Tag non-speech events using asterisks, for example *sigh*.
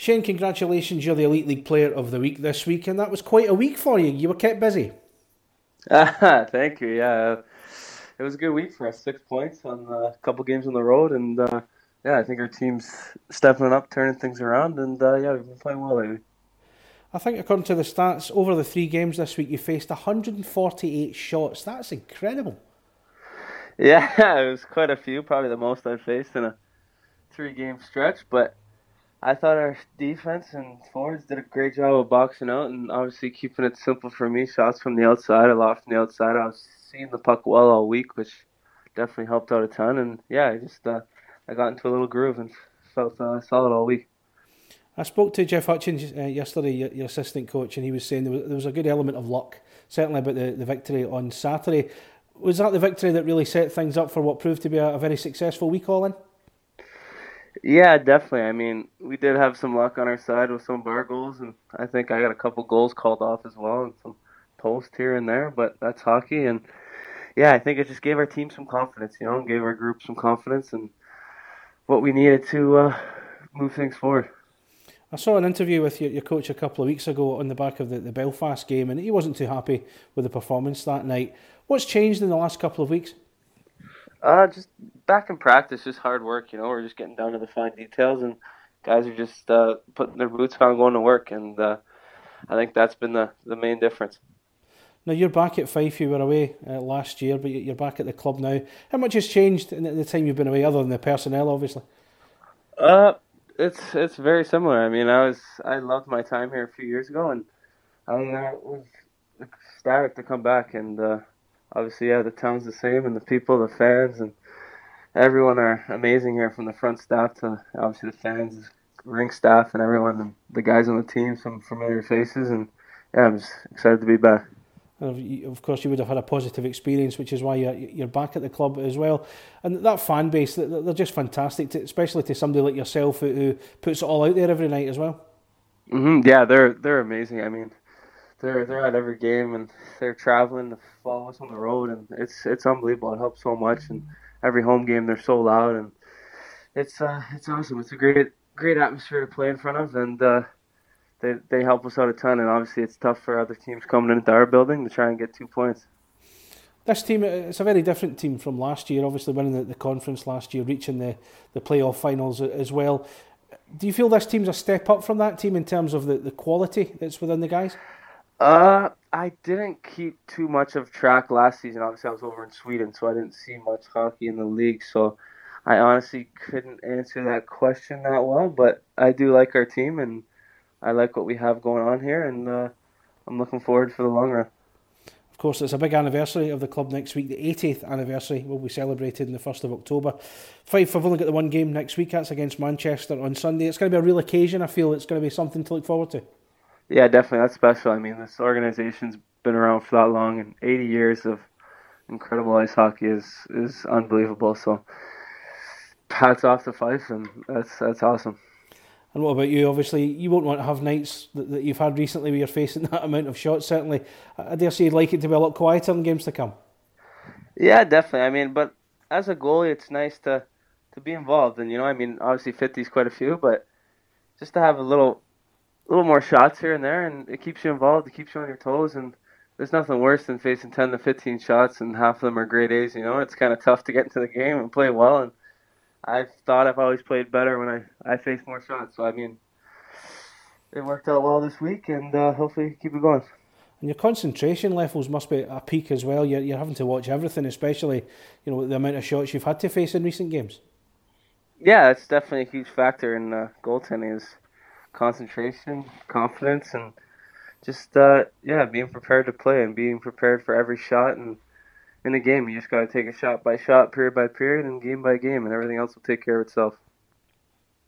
Shane, congratulations. You're the Elite League Player of the Week this week, and that was quite a week for you. You were kept busy. Ah, *laughs* thank you. Yeah, it was a good week for us. Six points on a couple games on the road, and uh, yeah, I think our team's stepping up, turning things around, and uh, yeah, we've been playing well lately. I think, according to the stats, over the three games this week, you faced 148 shots. That's incredible. *laughs* Yeah, it was quite a few, probably the most I've faced in a three game stretch, but I thought our defense and forwards did a great job of boxing out and obviously keeping it simple for me. Shots from the outside, a lot from the outside. I was seeing the puck well all week, which definitely helped out a ton. And yeah, I just uh, I got into a little groove and felt uh, solid all week. I spoke to Jeff Hutchins uh, yesterday, your, your, assistant coach, and he was saying there was, there was, a good element of luck, certainly about the, the victory on Saturday. Was that the victory that really set things up for what proved to be a, a very successful week, Colin? Yeah, definitely. I mean, we did have some luck on our side with some of our goals, and I think I got a couple goals called off as well, and some posts here and there. But that's hockey, and yeah, I think it just gave our team some confidence, you know, gave our group some confidence and what we needed to uh, move things forward. I saw an interview with your, your coach a couple of weeks ago on the back of the, the Belfast game, and he wasn't too happy with the performance that night. What's changed in the last couple of weeks? Uh, just back in practice, just hard work. You know, we're just getting down to the fine details, and guys are just uh, putting their boots on, going to work, and uh, I think that's been the the main difference. Now you're back at Fife. You were away uh, last year, but you're back at the club now. How much has changed in the time you've been away, other than the personnel, obviously? Uh, it's it's very similar. I mean, I was I loved my time here a few years ago, and I uh, was ecstatic to come back, and uh, obviously, yeah, the town's the same, and the people, the fans, and everyone are amazing here, from the front staff to obviously the fans, ring staff, and everyone, and the guys on the team, some familiar faces, and yeah, I'm just excited to be back. Of course, you would have had a positive experience, which is why you're, you're back at the club as well. And that fan base, they're just fantastic, to, especially to somebody like yourself who, puts it all out there every night as well. Mm-hmm. Yeah, they're they're amazing. I mean, they're they're at every game and they're traveling to follow us on the road and it's it's unbelievable. It helps so much and every home game they're so loud and it's uh it's awesome. It's a great great atmosphere to play in front of and uh, they they help us out a ton and obviously it's tough for other teams coming into our building to try and get two points. This team, it's a very different team from last year. Obviously, winning the, the conference last year, reaching the, the playoff finals as well. Do you feel this team's a step up from that team in terms of the, the quality that's within the guys? Uh, I didn't keep too much of track last season. Obviously, I was over in Sweden, so I didn't see much hockey in the league. So I honestly couldn't answer that question that well. But I do like our team, and I like what we have going on here, and uh, I'm looking forward for the long run. Of course, it's a big anniversary of the club next week. The 80th anniversary will be celebrated on the 1st of October. Fife have only got the one game next week. That's against Manchester on Sunday. It's going to be a real occasion. I feel it's going to be something to look forward to. Yeah, definitely. That's special. I mean, this organization's been around for that long, and 80 years of incredible ice hockey is is unbelievable. So, hats off to Fife, and that's that's awesome. And what about you? Obviously, you won't want to have nights that, that you've had recently where you're facing *laughs* that amount of shots. Certainly, I dare say you'd like it to be a lot quieter in games to come. Yeah, definitely. I mean, but as a goalie, it's nice to to be involved, and you know, I mean, obviously, 50 is quite a few, but just to have a little a little more shots here and there, and it keeps you involved. It keeps you on your toes, and there's nothing worse than facing 10 to 15 shots, and half of them are grade A's. You know, it's kind of tough to get into the game and play well. And I thought I've always played better when I I face more shots. So I mean, it worked out well this week, and uh, hopefully keep it going. And your concentration levels must be at a peak as well. You're, you're having to watch everything, especially you know the amount of shots you've had to face in recent games. Yeah, it's definitely a huge factor in uh, goaltending. Is concentration, confidence, and just uh, yeah, being prepared to play and being prepared for every shot. And in a game, you just got to take a shot by shot, period by period, and game by game, and everything else will take care of itself.